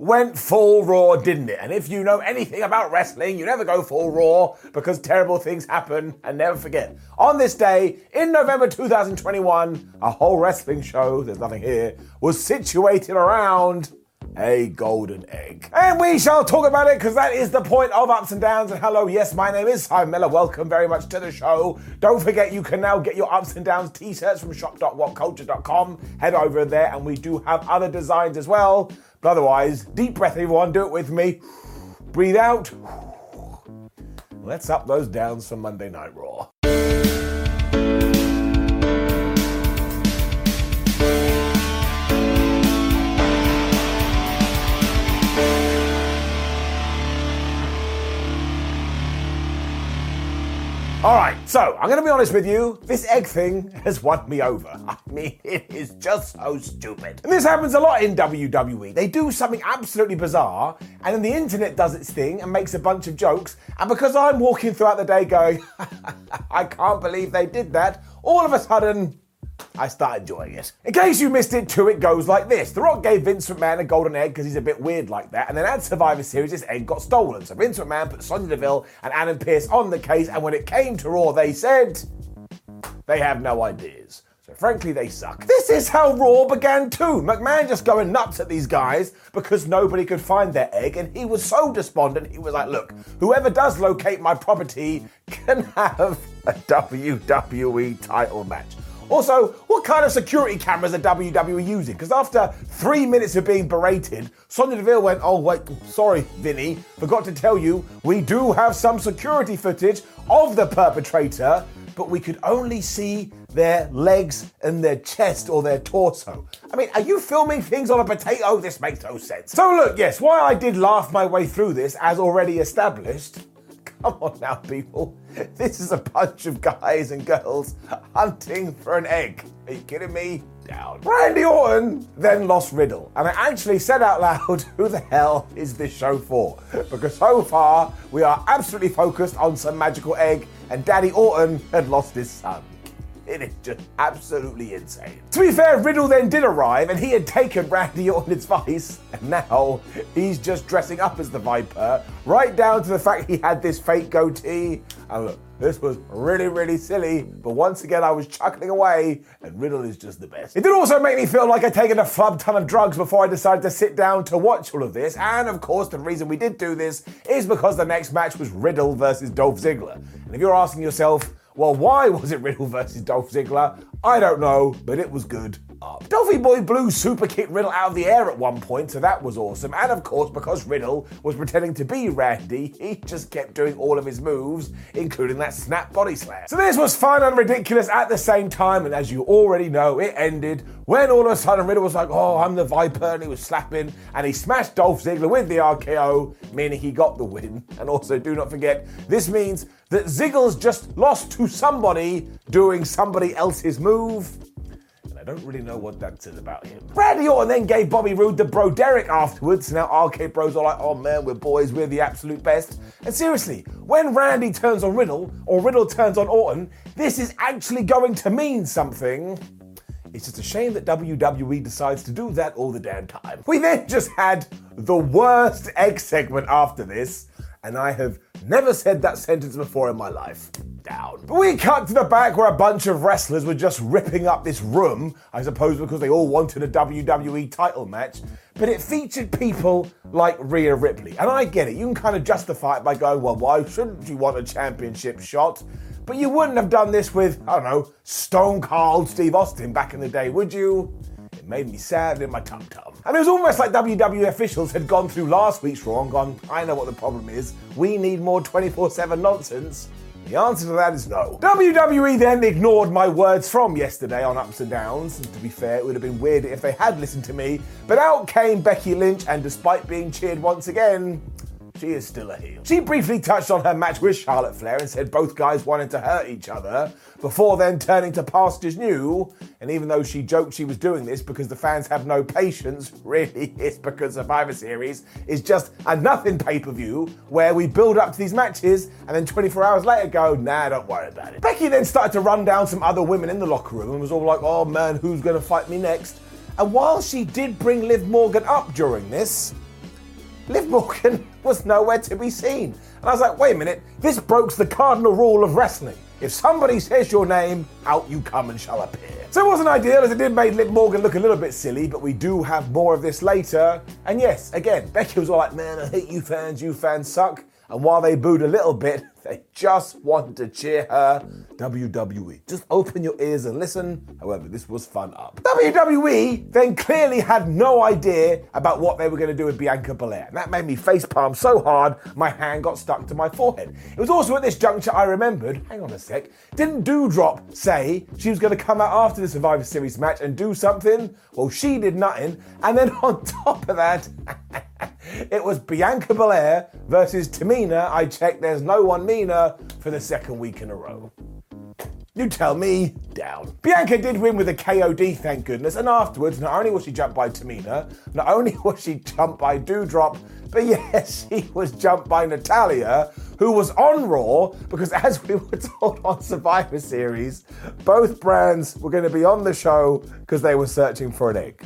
went full Raw, didn't it? And if you know anything about wrestling, you never go full Raw because terrible things happen. And never forget, on this day in November 2021, a whole wrestling show, there's nothing here, was situated around a golden egg. And we shall talk about it because that is the point of ups and downs. And hello, yes, my name is Simon Miller. Welcome very much to the show. Don't forget, you can now get your ups and downs t shirts from shop.whatculture.com. Head over there, and we do have other designs as well. But otherwise, deep breath, everyone. Do it with me. Breathe out. Let's up those downs for Monday Night Raw. All right, so I'm going to be honest with you. This egg thing has won me over. I mean, it is just so stupid. And this happens a lot in WWE. They do something absolutely bizarre, and then the internet does its thing and makes a bunch of jokes. And because I'm walking throughout the day going, I can't believe they did that, all of a sudden, I start enjoying it. In case you missed it too, it goes like this. The Rock gave Vince McMahon a golden egg because he's a bit weird like that, and then at Survivor Series, this egg got stolen. So Vince McMahon put Sonya Deville and Adam Pearce on the case, and when it came to Raw, they said they have no ideas. So frankly, they suck. This is how Raw began too. McMahon just going nuts at these guys because nobody could find their egg, and he was so despondent, he was like, look, whoever does locate my property can have a WWE title match. Also, what kind of security cameras are WWE using? Because after three minutes of being berated, Sonya Deville went, Oh, wait, sorry, Vinny, forgot to tell you, we do have some security footage of the perpetrator, but we could only see their legs and their chest or their torso. I mean, are you filming things on a potato? This makes no sense. So, look, yes, while I did laugh my way through this, as already established, Come on now, people. This is a bunch of guys and girls hunting for an egg. Are you kidding me? Down. Randy Orton then lost Riddle, and I actually said out loud, who the hell is this show for? Because so far, we are absolutely focused on some magical egg, and Daddy Orton had lost his son. It is just absolutely insane. To be fair, Riddle then did arrive and he had taken Randy Orton's advice, and now he's just dressing up as the Viper, right down to the fact he had this fake goatee. And look, this was really, really silly, but once again I was chuckling away, and Riddle is just the best. It did also make me feel like I'd taken a flub ton of drugs before I decided to sit down to watch all of this, and of course, the reason we did do this is because the next match was Riddle versus Dolph Ziggler. And if you're asking yourself, well, why was it Riddle versus Dolph Ziggler? I don't know, but it was good. Up. Boy Blue super kicked Riddle out of the air at one point, so that was awesome. And of course, because Riddle was pretending to be Randy, he just kept doing all of his moves, including that snap body slam. So this was fun and ridiculous at the same time, and as you already know, it ended when all of a sudden Riddle was like, "Oh, I'm the Viper," and he was slapping, and he smashed Dolph Ziggler with the RKO, meaning he got the win. And also, do not forget, this means that Ziggles just lost to somebody doing somebody else's move. I don't really know what that says about him. Randy Orton then gave Bobby Roode the bro Derek afterwards. Now RK Bros are like, oh man, we're boys, we're the absolute best. And seriously, when Randy turns on Riddle or Riddle turns on Orton, this is actually going to mean something. It's just a shame that WWE decides to do that all the damn time. We then just had the worst egg segment after this, and I have never said that sentence before in my life. Down. But we cut to the back where a bunch of wrestlers were just ripping up this room, I suppose because they all wanted a WWE title match. But it featured people like Rhea Ripley. And I get it, you can kind of justify it by going, well, why shouldn't you want a championship shot? But you wouldn't have done this with, I don't know, Stone Cold Steve Austin back in the day, would you? It made me sad in my tum tum. And it was almost like WWE officials had gone through last week's Raw and gone, I know what the problem is. We need more 24 7 nonsense. The answer to that is no. WWE then ignored my words from yesterday on Ups and Downs. And to be fair, it would have been weird if they had listened to me. But out came Becky Lynch, and despite being cheered once again, she is still a heel. She briefly touched on her match with Charlotte Flair and said both guys wanted to hurt each other, before then turning to pastures new. And even though she joked she was doing this because the fans have no patience, really it's because Survivor Series is just a nothing pay per view where we build up to these matches and then 24 hours later go, nah, don't worry about it. Becky then started to run down some other women in the locker room and was all like, oh man, who's gonna fight me next? And while she did bring Liv Morgan up during this, Liv Morgan was nowhere to be seen. And I was like, wait a minute, this breaks the cardinal rule of wrestling. If somebody says your name, out you come and shall appear. So it wasn't ideal as it did make Liv Morgan look a little bit silly, but we do have more of this later. And yes, again, Becky was all like, man, I hate you fans, you fans suck. And while they booed a little bit, they just wanted to cheer her WWE. Just open your ears and listen. However, this was fun up. WWE then clearly had no idea about what they were going to do with Bianca Belair. And that made me face palm so hard, my hand got stuck to my forehead. It was also at this juncture I remembered, hang on a sec, didn't Doudrop say she was going to come out after the Survivor Series match and do something? Well, she did nothing. And then on top of that, it was Bianca Belair versus Tamina. I checked, there's no one meaner for the second week in a row. You tell me, down. Bianca did win with a KOD, thank goodness, and afterwards, not only was she jumped by Tamina, not only was she jumped by Doudrop, but yes, she was jumped by Natalya, who was on Raw, because as we were told on Survivor Series, both brands were going to be on the show because they were searching for an egg.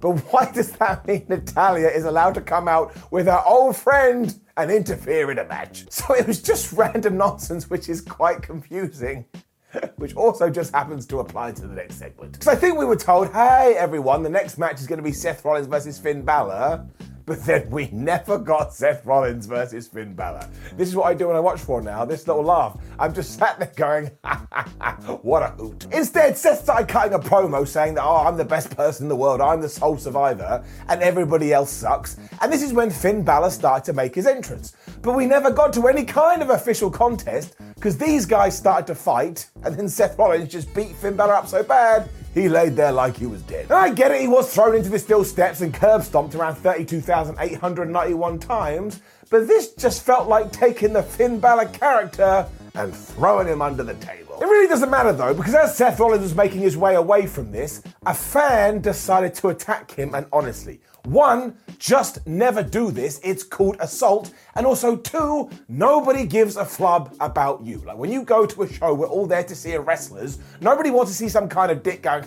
But why does that mean Natalya is allowed to come out with her old friend and interfere in a match? So it was just random nonsense, which is quite confusing. Which also just happens to apply to the next segment. Because I think we were told, hey everyone, the next match is going to be Seth Rollins versus Finn Balor. But then we never got Seth Rollins versus Finn Balor. This is what I do when I watch for now, this little laugh. I'm just sat there going, what a hoot. Instead, Seth started cutting a promo saying that, oh, I'm the best person in the world, I'm the sole survivor, and everybody else sucks. And this is when Finn Balor started to make his entrance. But we never got to any kind of official contest because these guys started to fight, and then Seth Rollins just beat Finn Balor up so bad he laid there like he was dead. And I get it, he was thrown into the steel steps and curb stomped around 32,891 times, but this just felt like taking the Finn Balor character and throwing him under the table. It really doesn't matter though, because as Seth Rollins was making his way away from this, a fan decided to attack him, and honestly, one, just never do this. It's called assault. And also, two, nobody gives a flub about you. Like when you go to a show, we're all there to see a wrestlers. Nobody wants to see some kind of dick going,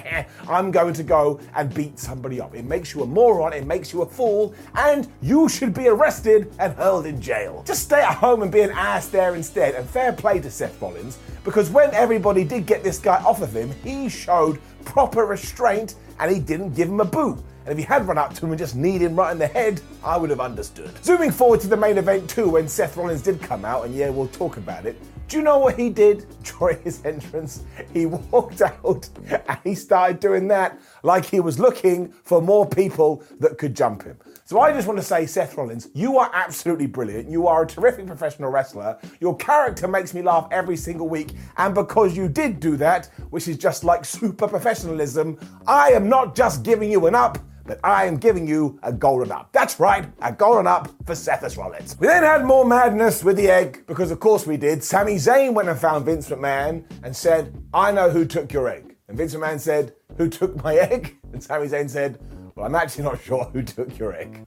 I'm going to go and beat somebody up. It makes you a moron, it makes you a fool, and you should be arrested and hurled in jail. Just stay at home and be an ass there instead. And fair play to Seth Rollins, because when everybody did get this guy off of him, he showed proper restraint and he didn't give him a boo. And if he had run up to him and just kneed him right in the head, I would have understood. Zooming forward to the main event too, when Seth Rollins did come out, and yeah, we'll talk about it. Do you know what he did during his entrance? He walked out and he started doing that like he was looking for more people that could jump him. So I just want to say, Seth Rollins, you are absolutely brilliant. You are a terrific professional wrestler. Your character makes me laugh every single week. And because you did do that, which is just like super professionalism, I am not just giving you an up but I am giving you a golden up. That's right, a golden up for Seth Rollins. We then had more madness with the egg, because of course we did. Sami Zayn went and found Vince McMahon and said, I know who took your egg. And Vince McMahon said, Who took my egg? And Sami Zayn said, Well, I'm actually not sure who took your egg.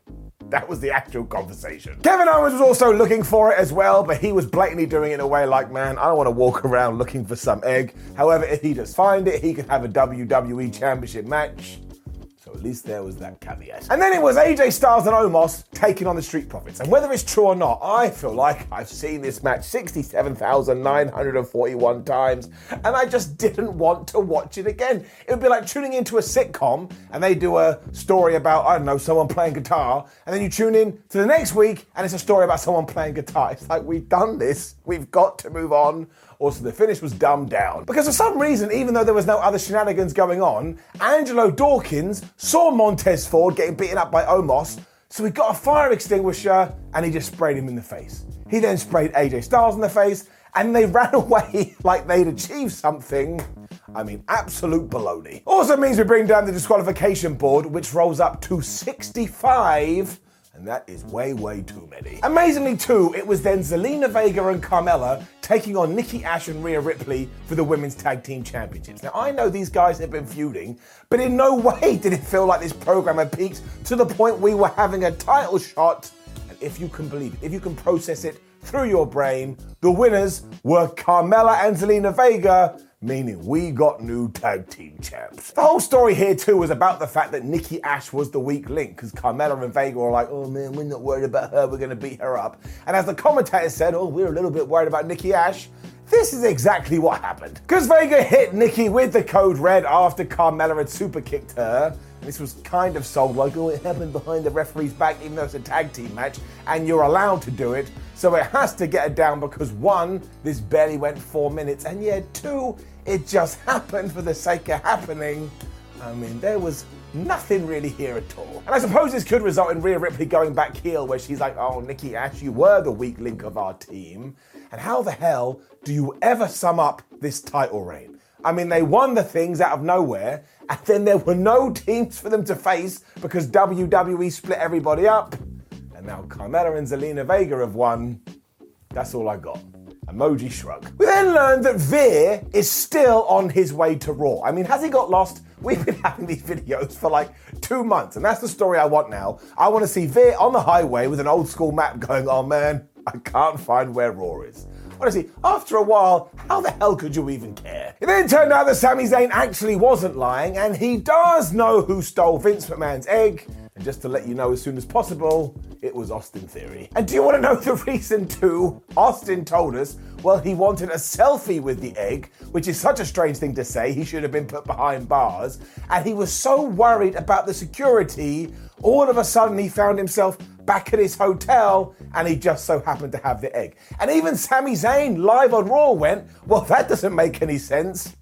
That was the actual conversation. Kevin Owens was also looking for it as well, but he was blatantly doing it in a way like, man, I don't want to walk around looking for some egg. However, if he does find it, he could have a WWE Championship match. So at least there was that caveat. And then it was AJ Styles and Omos taking on the Street Profits. And whether it's true or not, I feel like I've seen this match 67,941 times, and I just didn't want to watch it again. It would be like tuning into a sitcom and they do a story about, I don't know, someone playing guitar, and then you tune in to the next week and it's a story about someone playing guitar. It's like, we've done this, we've got to move on. Also, the finish was dumbed down. Because for some reason, even though there was no other shenanigans going on, Angelo Dawkins saw Montez Ford getting beaten up by Omos, so he got a fire extinguisher and he just sprayed him in the face. He then sprayed AJ Styles in the face, and they ran away like they'd achieved something. I mean, absolute baloney. Also means we bring down the disqualification board, which rolls up to 65 and that is way, way too many. Amazingly, too, it was then Zelina Vega and Carmella taking on Nikki Ash and Rhea Ripley for the Women's Tag Team Championships. Now, I know these guys have been feuding, but in no way did it feel like this program had peaked to the point we were having a title shot. And if you can believe it, if you can process it through your brain, the winners were Carmella and Zelina Vega meaning we got new tag team champs. The whole story here too was about the fact that Nikki Ash was the weak link because Carmella and Vega were like, oh man, we're not worried about her, we're gonna beat her up. And as the commentator said, oh, we're a little bit worried about Nikki Ash. This is exactly what happened. Because Vega hit Nikki with the code red after Carmella had super kicked her. This was kind of sold like, oh, it happened behind the referee's back, even though it's a tag team match, and you're allowed to do it. So it has to get it down because one, this barely went four minutes, and yeah, two, it just happened for the sake of happening. I mean, there was nothing really here at all. And I suppose this could result in Rhea Ripley going back heel, where she's like, oh, Nikki Ash, you were the weak link of our team. And how the hell do you ever sum up this title reign? I mean, they won the things out of nowhere, and then there were no teams for them to face because WWE split everybody up. And now Carmella and Zelina Vega have won. That's all I got. Emoji shrug. We then learned that Veer is still on his way to Raw. I mean, has he got lost? We've been having these videos for like two months, and that's the story I want now. I want to see Veer on the highway with an old school map going, oh man, I can't find where Raw is. Honestly, after a while, how the hell could you even care? It then turned out that Sami Zayn actually wasn't lying, and he does know who stole Vince McMahon's egg. And just to let you know as soon as possible, it was Austin Theory. And do you want to know the reason too? Austin told us, well, he wanted a selfie with the egg, which is such a strange thing to say. He should have been put behind bars. And he was so worried about the security, all of a sudden he found himself back at his hotel and he just so happened to have the egg. And even Sami Zayn live on Raw went, well, that doesn't make any sense.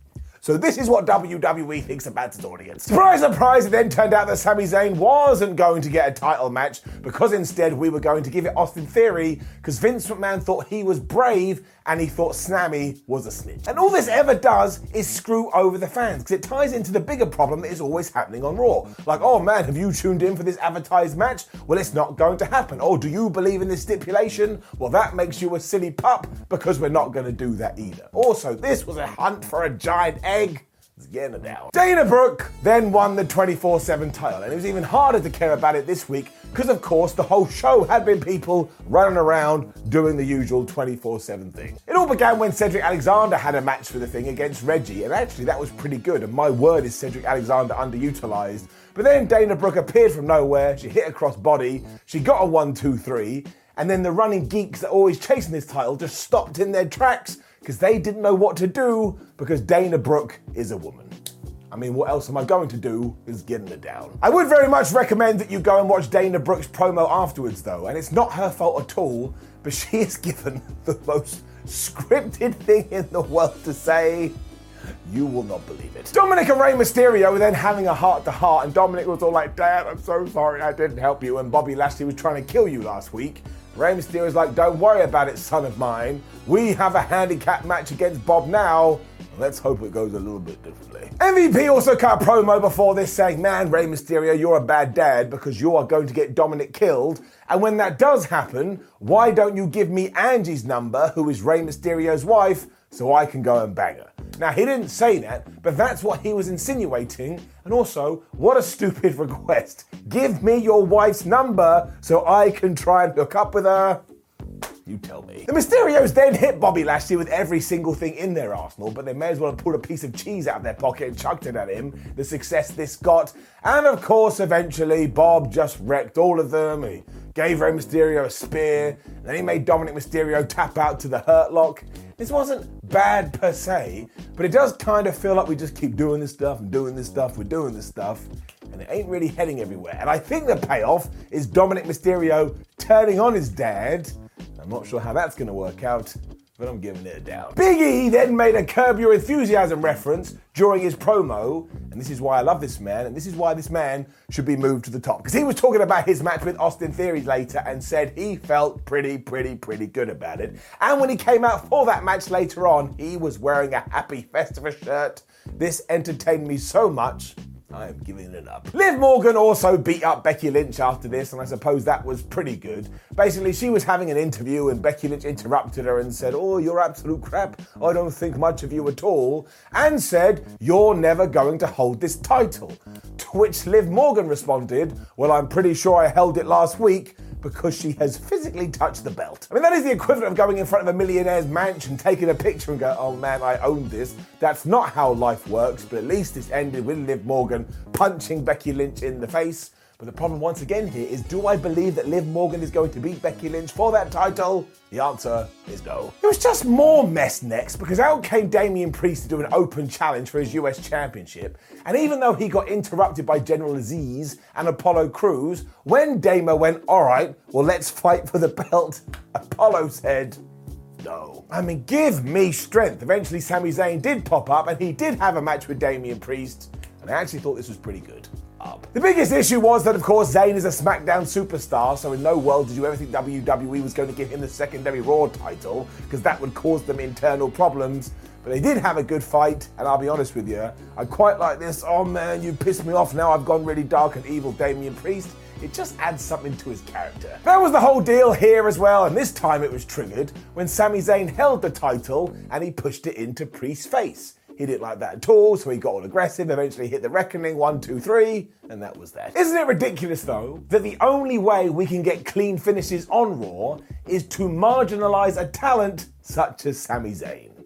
So this is what WWE thinks about its audience. Surprise, surprise, it then turned out that Sami Zayn wasn't going to get a title match because instead we were going to give it Austin Theory because Vince McMahon thought he was brave and he thought Snammy was a snitch. And all this ever does is screw over the fans because it ties into the bigger problem that is always happening on Raw. Like, oh man, have you tuned in for this advertised match? Well, it's not going to happen. Oh, do you believe in this stipulation? Well, that makes you a silly pup because we're not going to do that either. Also, this was a hunt for a giant egg. It's getting down. Dana Brooke then won the 24 7 title, and it was even harder to care about it this week because, of course, the whole show had been people running around doing the usual 24 7 thing. It all began when Cedric Alexander had a match for the thing against Reggie, and actually that was pretty good. And my word is Cedric Alexander underutilized. But then Dana Brooke appeared from nowhere, she hit a cross body, she got a 1 2 3, and then the running geeks that are always chasing this title just stopped in their tracks because they didn't know what to do because Dana Brooke is a woman. I mean, what else am I going to do is getting it down. I would very much recommend that you go and watch Dana Brooke's promo afterwards, though, and it's not her fault at all, but she is given the most scripted thing in the world to say. You will not believe it. Dominik and Rey Mysterio were then having a heart to heart, and Dominik was all like, Dad, I'm so sorry I didn't help you, and Bobby Lashley was trying to kill you last week. Rey Mysterio's like, don't worry about it, son of mine. We have a handicap match against Bob now. Let's hope it goes a little bit differently. MVP also cut a promo before this saying, Man, Rey Mysterio, you're a bad dad because you are going to get Dominik killed. And when that does happen, why don't you give me Angie's number, who is Rey Mysterio's wife, so I can go and bang her? Now, he didn't say that, but that's what he was insinuating. And also, what a stupid request. Give me your wife's number so I can try and hook up with her. You tell me. The Mysterios then hit Bobby Lashley with every single thing in their arsenal, but they may as well have pulled a piece of cheese out of their pocket and chucked it at him. The success this got. And of course, eventually, Bob just wrecked all of them. He gave Rey Mysterio a spear, and then he made Dominik Mysterio tap out to the Hurt Lock. This wasn't bad per se, but it does kind of feel like we just keep doing this stuff and doing this stuff, we're doing this stuff, and it ain't really heading everywhere. And I think the payoff is Dominik Mysterio turning on his dad I'm not sure how that's going to work out, but I'm giving it a doubt. Big E then made a Curb Your Enthusiasm reference during his promo, and this is why I love this man, and this is why this man should be moved to the top. Because he was talking about his match with Austin Theory later and said he felt pretty, pretty, pretty good about it. And when he came out for that match later on, he was wearing a Happy Festivus shirt. This entertained me so much I am giving it up. Liv Morgan also beat up Becky Lynch after this, and I suppose that was pretty good. Basically, she was having an interview, and Becky Lynch interrupted her and said, Oh, you're absolute crap. I don't think much of you at all. And said, You're never going to hold this title. To which Liv Morgan responded, Well, I'm pretty sure I held it last week because she has physically touched the belt. I mean, that is the equivalent of going in front of a millionaire's mansion, taking a picture and go, oh man, I own this. That's not how life works, but at least it's ended with Liv Morgan punching Becky Lynch in the face. But the problem once again here is do I believe that Liv Morgan is going to beat Becky Lynch for that title? The answer is no. It was just more mess next because out came Damian Priest to do an open challenge for his US Championship. And even though he got interrupted by General Azeez and Apollo Crews, when Dama went, all right, well, let's fight for the belt, Apollo said, no. I mean, give me strength. Eventually, Sami Zayn did pop up and he did have a match with Damian Priest. And I actually thought this was pretty good up. The biggest issue was that, of course, Zayn is a SmackDown superstar, so in no world did you ever think WWE was going to give him the secondary Raw title, because that would cause them internal problems. But they did have a good fight, and I'll be honest with you, I quite like this. Oh man, you pissed me off. Now I've gone really dark and evil, Damian Priest. It just adds something to his character. That was the whole deal here as well, and this time it was triggered when Sami Zayn held the title and he pushed it into Priest's face. He didn't like that at all, so he got all aggressive, eventually hit the reckoning, one, two, three, and that was that. Isn't it ridiculous though, that the only way we can get clean finishes on Raw is to marginalize a talent such as Sami Zayn?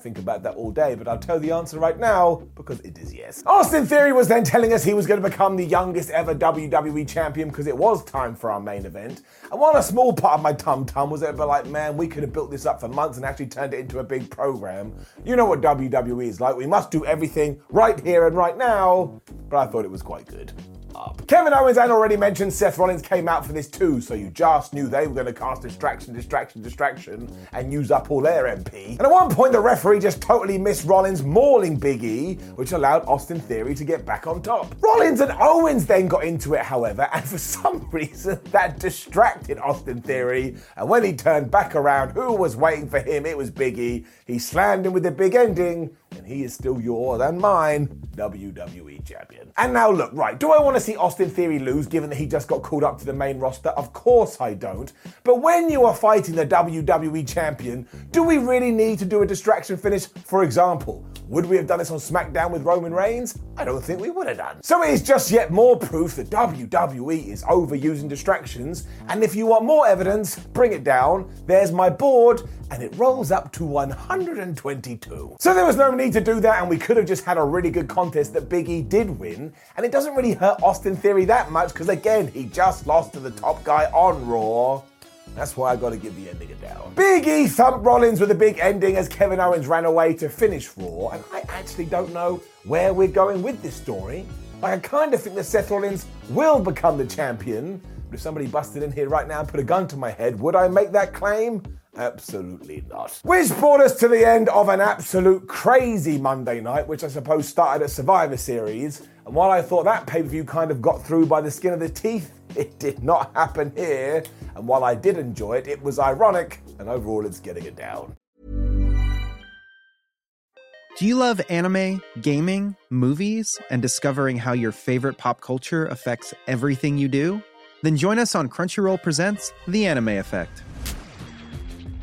Think about that all day, but I'll tell the answer right now because it is yes. Austin Theory was then telling us he was going to become the youngest ever WWE champion because it was time for our main event. And while a small part of my tum tum was ever like, man, we could have built this up for months and actually turned it into a big program. You know what WWE is like. We must do everything right here and right now. But I thought it was quite good up. Kevin Owens and already mentioned Seth Rollins came out for this too, so you just knew they were going to cast distraction, distraction, distraction, and use up all their MP. And at one point, the referee just totally missed Rollins mauling Big E, which allowed Austin Theory to get back on top. Rollins and Owens then got into it, however, and for some reason that distracted Austin Theory. And when he turned back around, who was waiting for him? It was Big E. He slammed him with the big ending, he is still yours and mine WWE champion. And now look, right, do I want to see Austin Theory lose given that he just got called up to the main roster? Of course I don't. But when you are fighting the WWE champion, do we really need to do a distraction finish? For example, would we have done this on SmackDown with Roman Reigns? I don't think we would have done. So it is just yet more proof that WWE is overusing distractions. And if you want more evidence, bring it down. There's my board, and it rolls up to 122. So there was no need to do that, and we could have just had a really good contest that Big E did win. And it doesn't really hurt Austin Theory that much because, again, he just lost to the top guy on Raw. That's why I gotta give the ending a down. Big E thumped Rollins with a big ending as Kevin Owens ran away to finish Raw, and I actually don't know where we're going with this story. Like, I kind of think that Seth Rollins will become the champion, but if somebody busted in here right now and put a gun to my head, would I make that claim? Absolutely not. Which brought us to the end of an absolute crazy Monday night, which I suppose started at Survivor Series. And while I thought that pay per view kind of got through by the skin of the teeth, it did not happen here. And while I did enjoy it, it was ironic, and overall it's getting it down. Do you love anime, gaming, movies, and discovering how your favorite pop culture affects everything you do? Then join us on Crunchyroll Presents The Anime Effect.